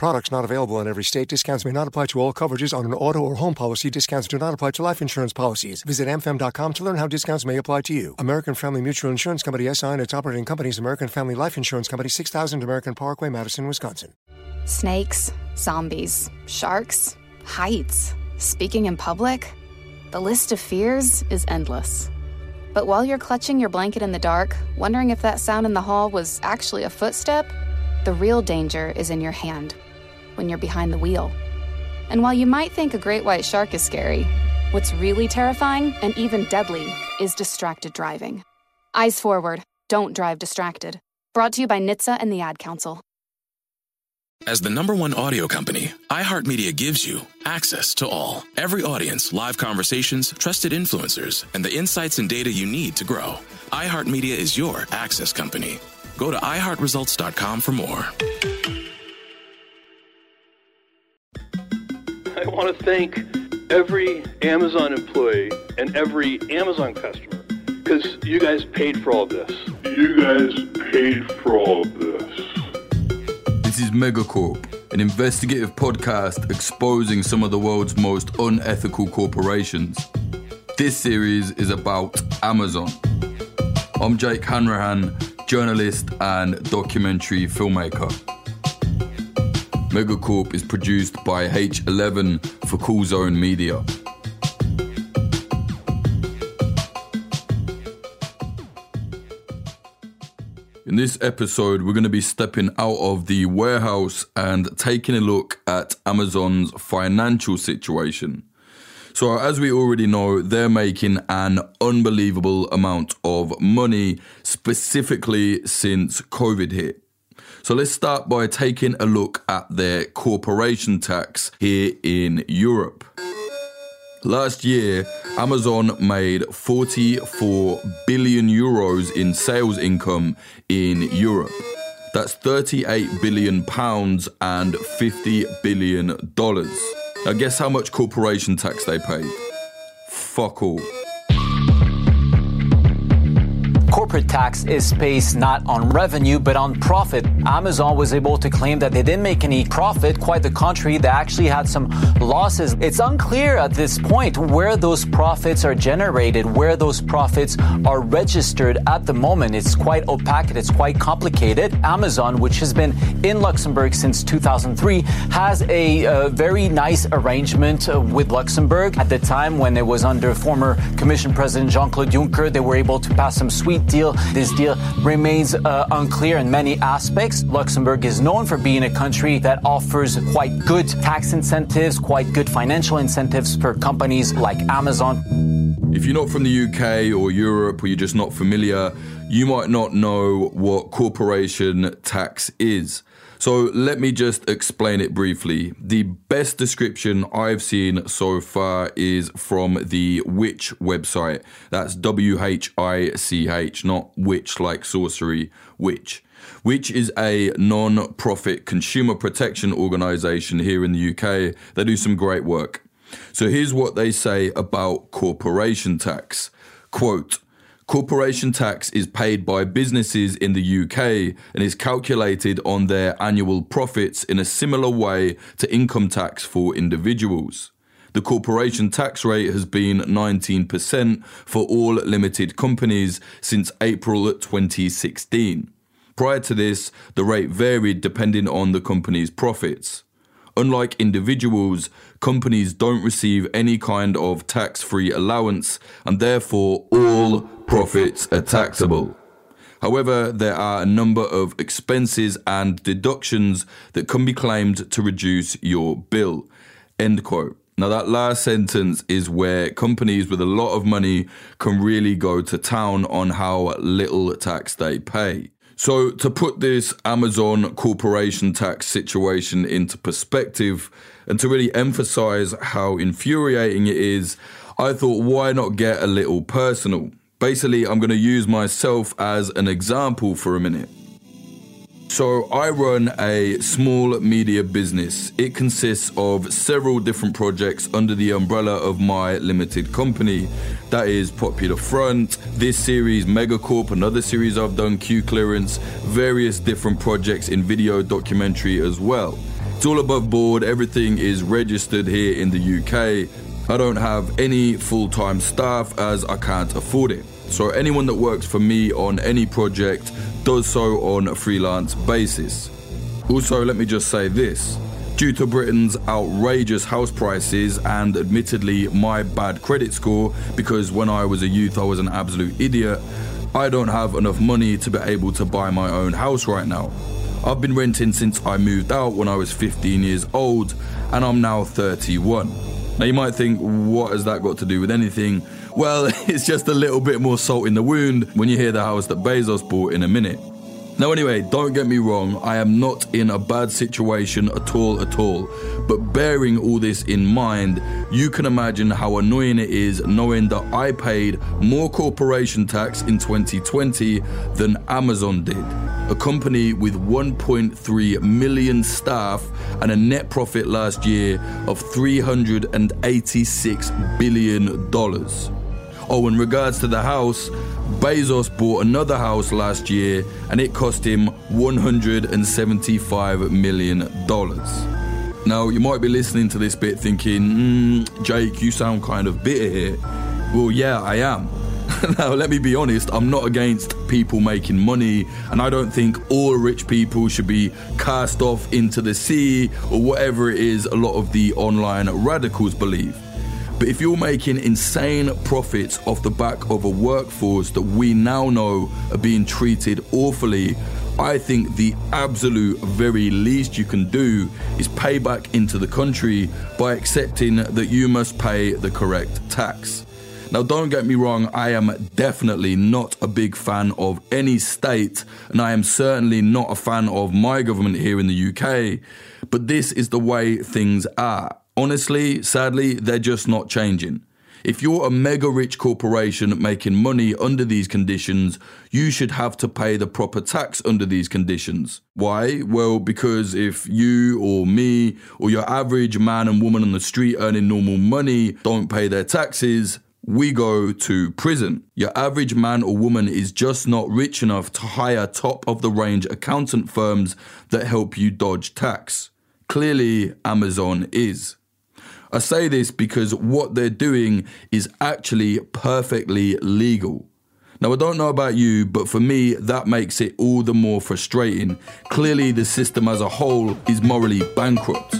Products not available in every state. Discounts may not apply to all coverages on an auto or home policy. Discounts do not apply to life insurance policies. Visit amfam.com to learn how discounts may apply to you. American Family Mutual Insurance Company SI and its operating companies American Family Life Insurance Company 6000 American Parkway, Madison, Wisconsin. Snakes, zombies, sharks, heights, speaking in public. The list of fears is endless. But while you're clutching your blanket in the dark, wondering if that sound in the hall was actually a footstep, the real danger is in your hand when you're behind the wheel. And while you might think a great white shark is scary, what's really terrifying and even deadly is distracted driving. Eyes forward, don't drive distracted. Brought to you by NHTSA and the Ad Council. As the number one audio company, iHeartMedia gives you access to all. Every audience, live conversations, trusted influencers, and the insights and data you need to grow. iHeartMedia is your access company. Go to iHeartResults.com for more. I want to thank every Amazon employee and every Amazon customer because you guys paid for all of this. You guys paid for all of this. This is Megacorp, an investigative podcast exposing some of the world's most unethical corporations. This series is about Amazon. I'm Jake Hanrahan, journalist and documentary filmmaker. Megacorp is produced by H11 for Cool Zone Media. In this episode, we're going to be stepping out of the warehouse and taking a look at Amazon's financial situation. So, as we already know, they're making an unbelievable amount of money, specifically since COVID hit. So, let's start by taking a look at their corporation tax here in Europe. Last year, Amazon made 44 billion euros in sales income in Europe. That's 38 billion pounds and 50 billion dollars. Now, guess how much corporation tax they paid? Fuck all. Corporate tax is based not on revenue but on profit. Amazon was able to claim that they didn't make any profit, quite the contrary, they actually had some losses. It's unclear at this point where those profits are generated, where those profits are registered at the moment. It's quite opaque, and it's quite complicated. Amazon, which has been in Luxembourg since 2003, has a uh, very nice arrangement uh, with Luxembourg. At the time when it was under former Commission President Jean Claude Juncker, they were able to pass some sweet deals deal. This deal remains uh, unclear in many aspects. Luxembourg is known for being a country that offers quite good tax incentives, quite good financial incentives for companies like Amazon. If you're not from the UK or Europe or you're just not familiar, you might not know what corporation tax is. So let me just explain it briefly. The best description I've seen so far is from the Which website. That's W H I C H, not witch like sorcery, which. Which is a non profit consumer protection organization here in the UK. They do some great work. So here's what they say about corporation tax. Quote, Corporation tax is paid by businesses in the UK and is calculated on their annual profits in a similar way to income tax for individuals. The corporation tax rate has been 19% for all limited companies since April 2016. Prior to this, the rate varied depending on the company's profits. Unlike individuals, companies don't receive any kind of tax free allowance and therefore all profits are taxable. However, there are a number of expenses and deductions that can be claimed to reduce your bill. End quote. Now, that last sentence is where companies with a lot of money can really go to town on how little tax they pay. So, to put this Amazon corporation tax situation into perspective and to really emphasize how infuriating it is, I thought, why not get a little personal? Basically, I'm going to use myself as an example for a minute. So, I run a small media business. It consists of several different projects under the umbrella of my limited company. That is Popular Front, this series, Megacorp, another series I've done, Q Clearance, various different projects in video documentary as well. It's all above board, everything is registered here in the UK. I don't have any full time staff as I can't afford it. So, anyone that works for me on any project does so on a freelance basis. Also, let me just say this. Due to Britain's outrageous house prices and admittedly my bad credit score, because when I was a youth I was an absolute idiot, I don't have enough money to be able to buy my own house right now. I've been renting since I moved out when I was 15 years old, and I'm now 31. Now, you might think, what has that got to do with anything? Well, it's just a little bit more salt in the wound when you hear the house that Bezos bought in a minute. Now, anyway, don't get me wrong, I am not in a bad situation at all, at all. But bearing all this in mind, you can imagine how annoying it is knowing that I paid more corporation tax in 2020 than Amazon did. A company with 1.3 million staff and a net profit last year of $386 billion. Oh, in regards to the house, Bezos bought another house last year and it cost him $175 million. Now, you might be listening to this bit thinking, mm, Jake, you sound kind of bitter here. Well, yeah, I am. now, let me be honest, I'm not against people making money, and I don't think all rich people should be cast off into the sea or whatever it is a lot of the online radicals believe. But if you're making insane profits off the back of a workforce that we now know are being treated awfully, I think the absolute very least you can do is pay back into the country by accepting that you must pay the correct tax. Now, don't get me wrong, I am definitely not a big fan of any state, and I am certainly not a fan of my government here in the UK, but this is the way things are. Honestly, sadly, they're just not changing. If you're a mega rich corporation making money under these conditions, you should have to pay the proper tax under these conditions. Why? Well, because if you or me or your average man and woman on the street earning normal money don't pay their taxes, we go to prison. Your average man or woman is just not rich enough to hire top of the range accountant firms that help you dodge tax. Clearly, Amazon is. I say this because what they're doing is actually perfectly legal. Now, I don't know about you, but for me, that makes it all the more frustrating. Clearly, the system as a whole is morally bankrupt.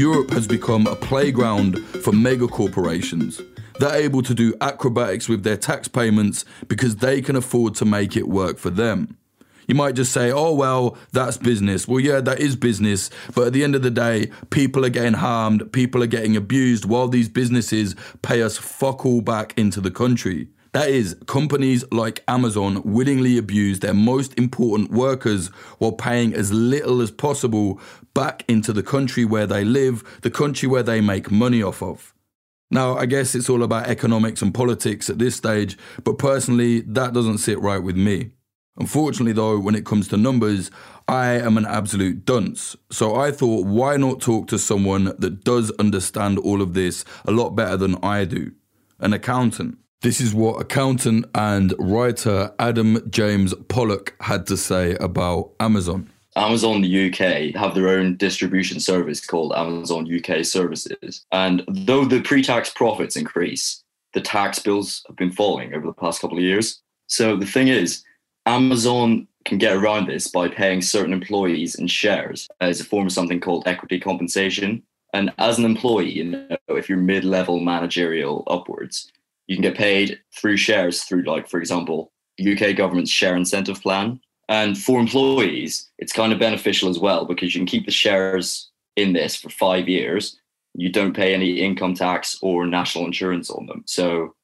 Europe has become a playground for mega corporations. They're able to do acrobatics with their tax payments because they can afford to make it work for them. You might just say, oh, well, that's business. Well, yeah, that is business. But at the end of the day, people are getting harmed, people are getting abused while these businesses pay us fuck all back into the country. That is, companies like Amazon willingly abuse their most important workers while paying as little as possible back into the country where they live, the country where they make money off of. Now, I guess it's all about economics and politics at this stage, but personally, that doesn't sit right with me. Unfortunately, though, when it comes to numbers, I am an absolute dunce. So I thought, why not talk to someone that does understand all of this a lot better than I do? An accountant. This is what accountant and writer Adam James Pollock had to say about Amazon. Amazon UK have their own distribution service called Amazon UK Services. And though the pre tax profits increase, the tax bills have been falling over the past couple of years. So the thing is, Amazon can get around this by paying certain employees in shares as a form of something called equity compensation. And as an employee, you know, if you're mid level managerial upwards, you can get paid through shares through, like, for example, UK government's share incentive plan. And for employees, it's kind of beneficial as well because you can keep the shares in this for five years. You don't pay any income tax or national insurance on them. So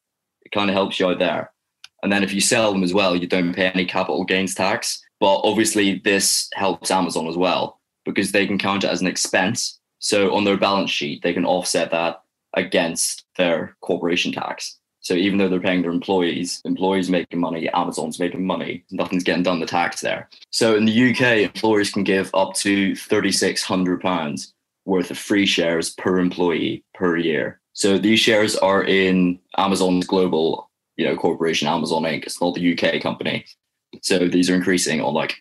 it kind of helps you out there. And then if you sell them as well, you don't pay any capital gains tax. But obviously, this helps Amazon as well because they can count it as an expense. So on their balance sheet, they can offset that against their corporation tax. So even though they're paying their employees, employees making money, Amazon's making money, nothing's getting done the tax there. So in the UK, employers can give up to £3,600 worth of free shares per employee per year. So these shares are in Amazon's global, you know, corporation, Amazon Inc. It's not the UK company. So these are increasing on like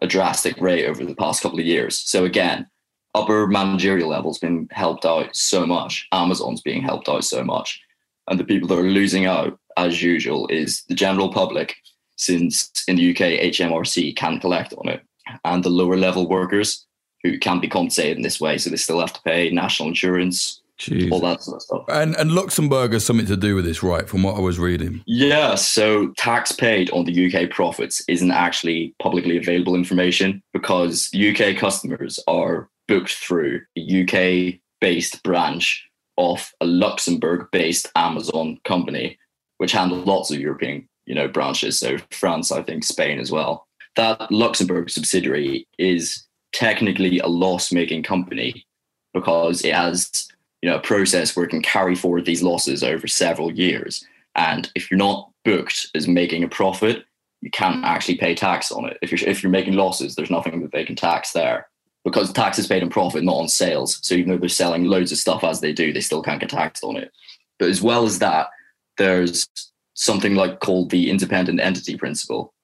a drastic rate over the past couple of years. So again, upper managerial levels been helped out so much. Amazon's being helped out so much and the people that are losing out, as usual, is the general public, since in the UK, HMRC can't collect on it, and the lower level workers who can't be compensated in this way. So they still have to pay national insurance, Jeez. all that sort of stuff. And, and Luxembourg has something to do with this, right? From what I was reading. Yeah, so tax paid on the UK profits isn't actually publicly available information because UK customers are booked through a UK based branch of a Luxembourg-based Amazon company, which handles lots of European, you know, branches. So France, I think, Spain as well. That Luxembourg subsidiary is technically a loss-making company because it has, you know, a process where it can carry forward these losses over several years. And if you're not booked as making a profit, you can't mm. actually pay tax on it. If you're if you're making losses, there's nothing that they can tax there because tax is paid on profit, not on sales. So even though they're selling loads of stuff as they do, they still can't get taxed on it. But as well as that, there's something like called the independent entity principle.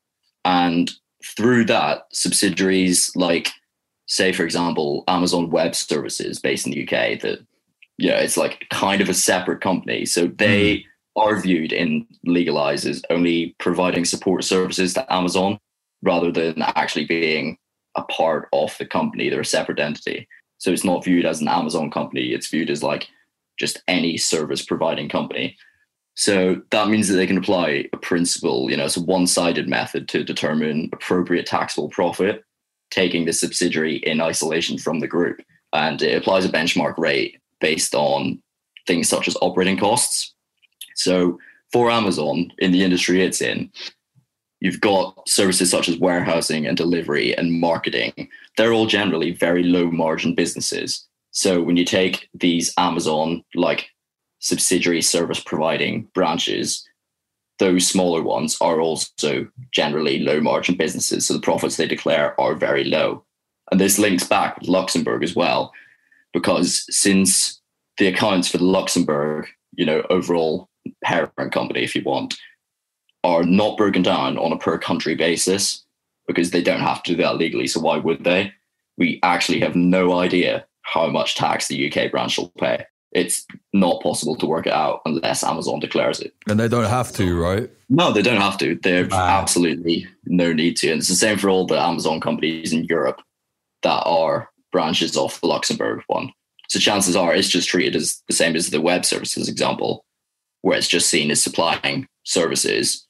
And through that, subsidiaries like, say, for example, Amazon Web Services based in the UK, that yeah, it's like kind of a separate company. So they mm. are viewed in legalese as only providing support services to Amazon rather than actually being a part of the company. They're a separate entity. So it's not viewed as an Amazon company. It's viewed as like just any service providing company. So that means that they can apply a principle, you know, it's a one sided method to determine appropriate taxable profit, taking the subsidiary in isolation from the group. And it applies a benchmark rate based on things such as operating costs. So for Amazon in the industry it's in, You've got services such as warehousing and delivery and marketing. They're all generally very low margin businesses. So when you take these Amazon like subsidiary service providing branches, those smaller ones are also generally low margin businesses. So the profits they declare are very low. And this links back with Luxembourg as well, because since the accounts for the Luxembourg, you know, overall parent company, if you want, are not broken down on a per country basis because they don't have to do that legally. So why would they? We actually have no idea how much tax the UK branch will pay. It's not possible to work it out unless Amazon declares it. And they don't have to, right? No, they don't have to. There's wow. absolutely no need to. And it's the same for all the Amazon companies in Europe that are branches off the Luxembourg one. So chances are it's just treated as the same as the web services example, where it's just seen as supplying services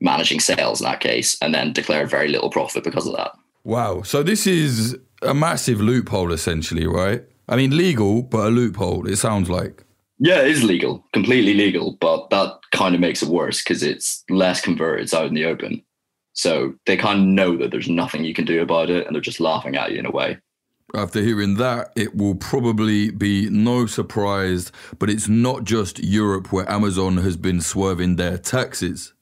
managing sales in that case, and then declare very little profit because of that. Wow. So this is a massive loophole, essentially, right? I mean, legal, but a loophole, it sounds like. Yeah, it is legal, completely legal, but that kind of makes it worse because it's less converted, it's out in the open. So they kind of know that there's nothing you can do about it and they're just laughing at you in a way. After hearing that, it will probably be no surprise, but it's not just Europe where Amazon has been swerving their taxes.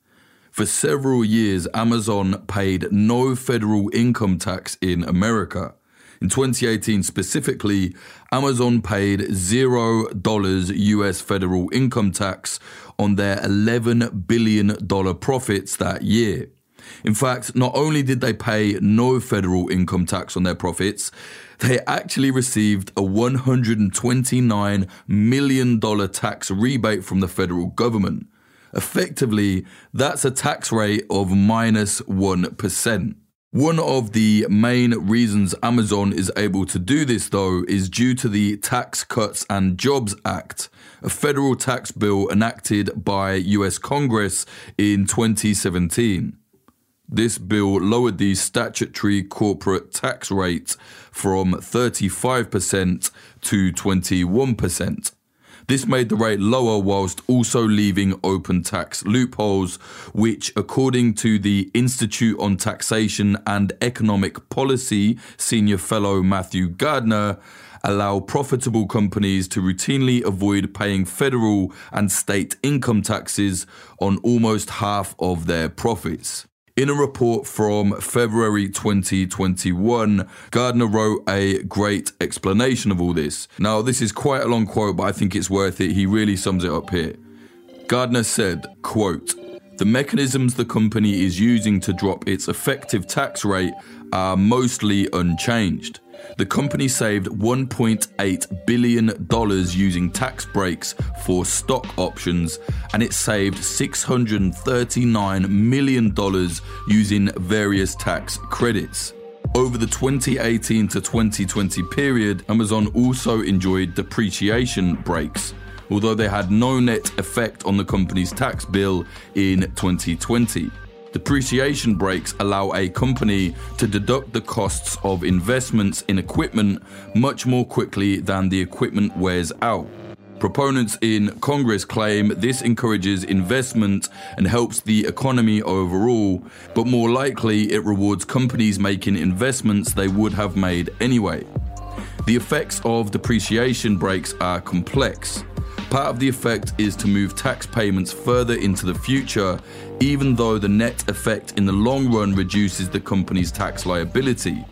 For several years, Amazon paid no federal income tax in America. In 2018 specifically, Amazon paid $0 US federal income tax on their $11 billion profits that year. In fact, not only did they pay no federal income tax on their profits, they actually received a $129 million tax rebate from the federal government. Effectively, that's a tax rate of minus 1. One of the main reasons Amazon is able to do this, though, is due to the Tax Cuts and Jobs Act, a federal tax bill enacted by US Congress in 2017. This bill lowered the statutory corporate tax rate from 35% to 21%. This made the rate lower whilst also leaving open tax loopholes, which, according to the Institute on Taxation and Economic Policy senior fellow Matthew Gardner, allow profitable companies to routinely avoid paying federal and state income taxes on almost half of their profits. In a report from February 2021, Gardner wrote a great explanation of all this. Now, this is quite a long quote, but I think it's worth it. He really sums it up here. Gardner said, quote, the mechanisms the company is using to drop its effective tax rate are mostly unchanged. The company saved $1.8 billion using tax breaks for stock options, and it saved $639 million using various tax credits. Over the 2018 to 2020 period, Amazon also enjoyed depreciation breaks, although they had no net effect on the company's tax bill in 2020. Depreciation breaks allow a company to deduct the costs of investments in equipment much more quickly than the equipment wears out. Proponents in Congress claim this encourages investment and helps the economy overall, but more likely it rewards companies making investments they would have made anyway. The effects of depreciation breaks are complex. Part of the effect is to move tax payments further into the future, even though the net effect in the long run reduces the company's tax liability.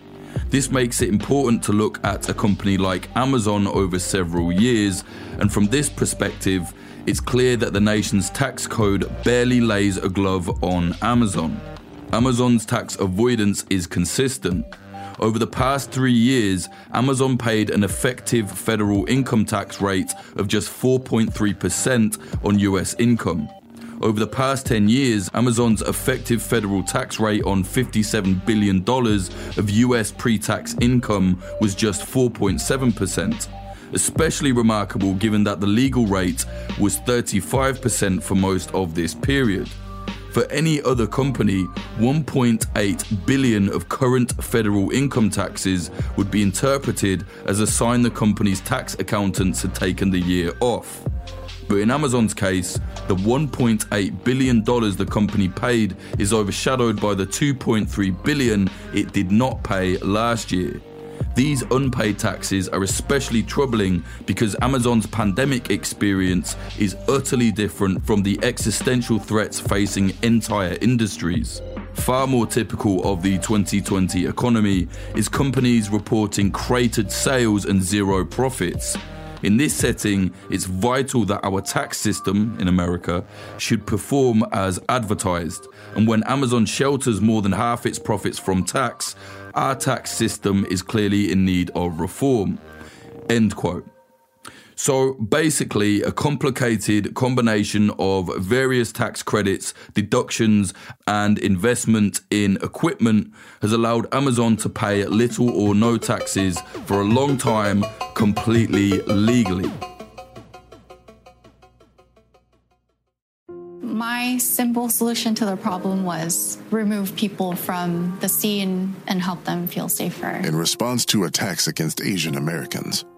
This makes it important to look at a company like Amazon over several years, and from this perspective, it's clear that the nation's tax code barely lays a glove on Amazon. Amazon's tax avoidance is consistent. Over the past three years, Amazon paid an effective federal income tax rate of just 4.3% on US income. Over the past 10 years, Amazon's effective federal tax rate on $57 billion of US pre tax income was just 4.7%. Especially remarkable given that the legal rate was 35% for most of this period. For any other company, 1.8 billion of current federal income taxes would be interpreted as a sign the company's tax accountants had taken the year off. But in Amazon's case, the $1.8 billion the company paid is overshadowed by the 2.3 billion it did not pay last year. These unpaid taxes are especially troubling because Amazon's pandemic experience is utterly different from the existential threats facing entire industries. Far more typical of the 2020 economy is companies reporting cratered sales and zero profits. In this setting, it's vital that our tax system in America should perform as advertised. And when Amazon shelters more than half its profits from tax, our tax system is clearly in need of reform. End quote. So basically, a complicated combination of various tax credits, deductions, and investment in equipment has allowed Amazon to pay little or no taxes for a long time completely legally. My simple solution to the problem was remove people from the scene and help them feel safer. In response to attacks against Asian Americans,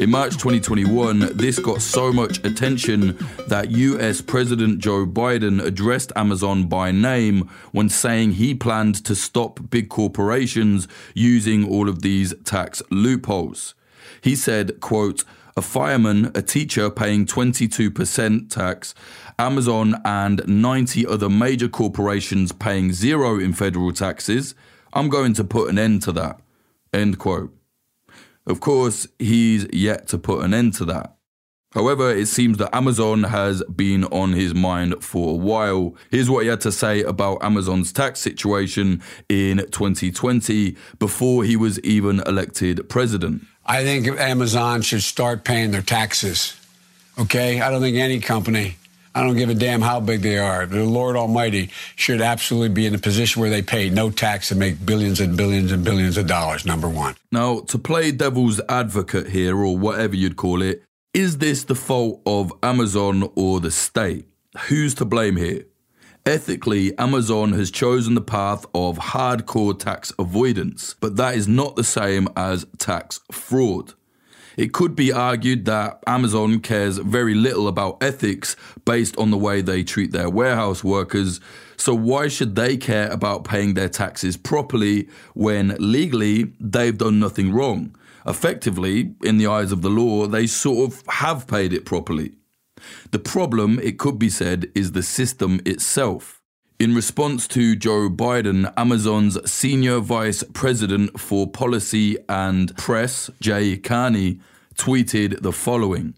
In March 2021, this got so much attention that US President Joe Biden addressed Amazon by name when saying he planned to stop big corporations using all of these tax loopholes. He said, quote, a fireman, a teacher paying 22% tax, Amazon and 90 other major corporations paying zero in federal taxes. I'm going to put an end to that. End quote. Of course, he's yet to put an end to that. However, it seems that Amazon has been on his mind for a while. Here's what he had to say about Amazon's tax situation in 2020 before he was even elected president. I think Amazon should start paying their taxes. Okay? I don't think any company, I don't give a damn how big they are, the Lord Almighty should absolutely be in a position where they pay no tax and make billions and billions and billions of dollars, number one. Now, to play devil's advocate here, or whatever you'd call it, is this the fault of Amazon or the state? Who's to blame here? Ethically, Amazon has chosen the path of hardcore tax avoidance, but that is not the same as tax fraud. It could be argued that Amazon cares very little about ethics based on the way they treat their warehouse workers, so why should they care about paying their taxes properly when legally they've done nothing wrong? Effectively, in the eyes of the law, they sort of have paid it properly. The problem, it could be said, is the system itself. In response to Joe Biden, Amazon's senior vice president for policy and press, Jay Carney, tweeted the following.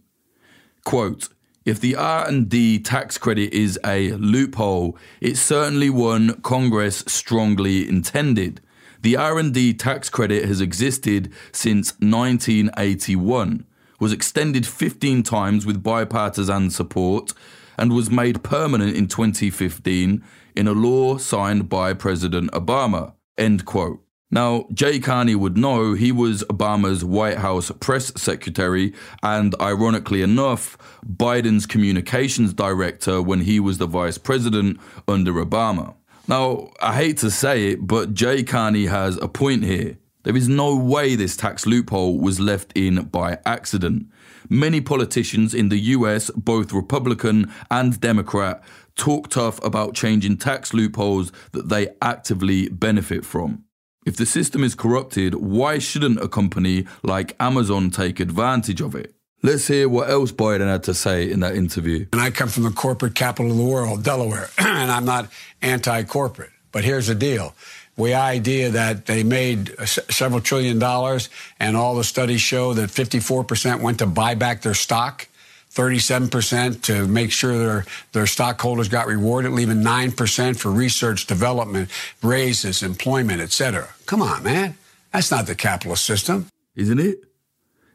Quote, if the R&D tax credit is a loophole, it's certainly one Congress strongly intended. The R&D tax credit has existed since 1981, was extended 15 times with bipartisan support, and was made permanent in 2015 in a law signed by President Obama. End quote. Now, Jay Carney would know he was Obama's White House press secretary and, ironically enough, Biden's communications director when he was the vice president under Obama. Now, I hate to say it, but Jay Carney has a point here. There is no way this tax loophole was left in by accident. Many politicians in the US, both Republican and Democrat, talk tough about changing tax loopholes that they actively benefit from. If the system is corrupted, why shouldn't a company like Amazon take advantage of it? Let's hear what else Biden had to say in that interview. And I come from the corporate capital of the world, Delaware, and I'm not anti corporate. But here's the deal. The idea that they made several trillion dollars, and all the studies show that 54% went to buy back their stock. 37% to make sure their, their stockholders got rewarded, leaving 9% for research, development, raises, employment, etc. Come on, man. That's not the capitalist system. Isn't it?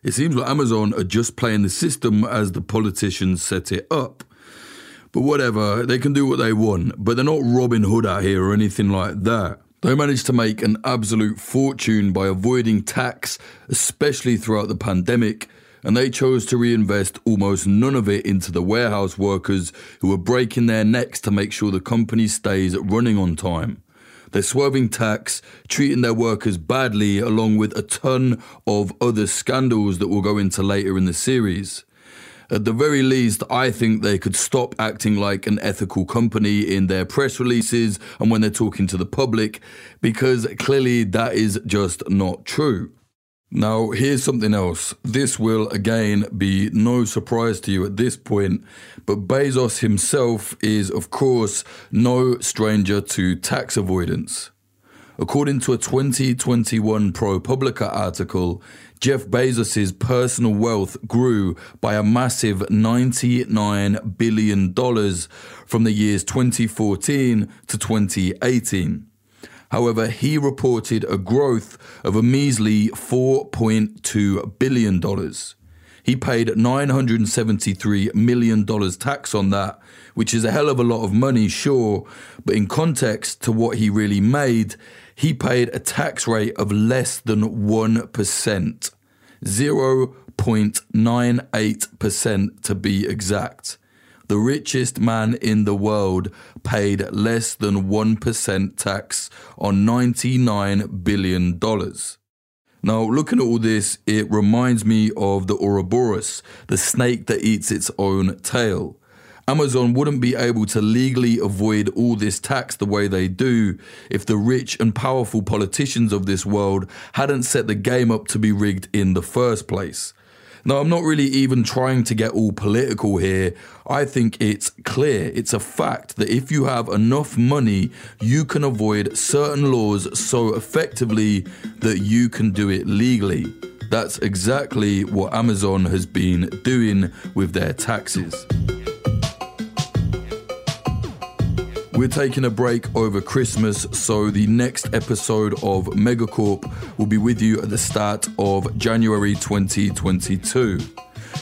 It seems like Amazon are just playing the system as the politicians set it up. But whatever, they can do what they want, but they're not Robin Hood out here or anything like that. They managed to make an absolute fortune by avoiding tax, especially throughout the pandemic, and they chose to reinvest almost none of it into the warehouse workers who are breaking their necks to make sure the company stays running on time. They're swerving tax, treating their workers badly, along with a ton of other scandals that we'll go into later in the series. At the very least, I think they could stop acting like an ethical company in their press releases and when they're talking to the public, because clearly that is just not true. Now, here's something else. This will again be no surprise to you at this point, but Bezos himself is, of course, no stranger to tax avoidance. According to a 2021 ProPublica article, Jeff Bezos' personal wealth grew by a massive $99 billion from the years 2014 to 2018. However, he reported a growth of a measly $4.2 billion. He paid $973 million tax on that, which is a hell of a lot of money, sure, but in context to what he really made, he paid a tax rate of less than 1%. 0.98% to be exact. The richest man in the world paid less than 1% tax on $99 billion. Now, looking at all this, it reminds me of the Ouroboros, the snake that eats its own tail. Amazon wouldn't be able to legally avoid all this tax the way they do if the rich and powerful politicians of this world hadn't set the game up to be rigged in the first place. Now, I'm not really even trying to get all political here. I think it's clear, it's a fact that if you have enough money, you can avoid certain laws so effectively that you can do it legally. That's exactly what Amazon has been doing with their taxes. We're taking a break over Christmas, so the next episode of Megacorp will be with you at the start of January 2022.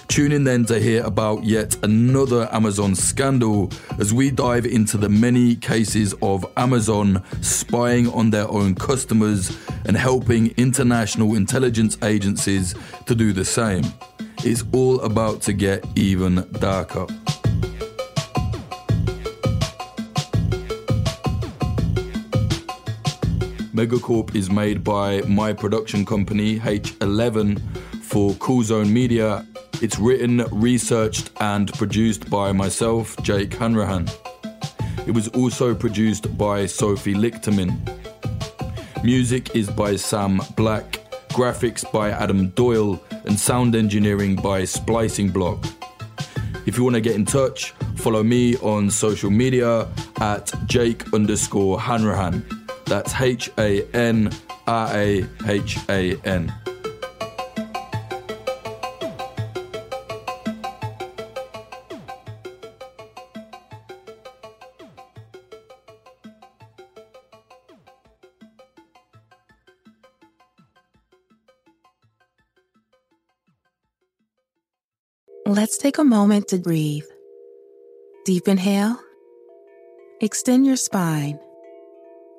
Tune in then to hear about yet another Amazon scandal as we dive into the many cases of Amazon spying on their own customers and helping international intelligence agencies to do the same. It's all about to get even darker. Megacorp is made by my production company, H11, for Cool Zone Media. It's written, researched, and produced by myself, Jake Hanrahan. It was also produced by Sophie Lichterman. Music is by Sam Black, graphics by Adam Doyle, and sound engineering by Splicing Block. If you want to get in touch, follow me on social media at Jake underscore Hanrahan. That's H A N R A H A N. Let's take a moment to breathe. Deep inhale. Extend your spine.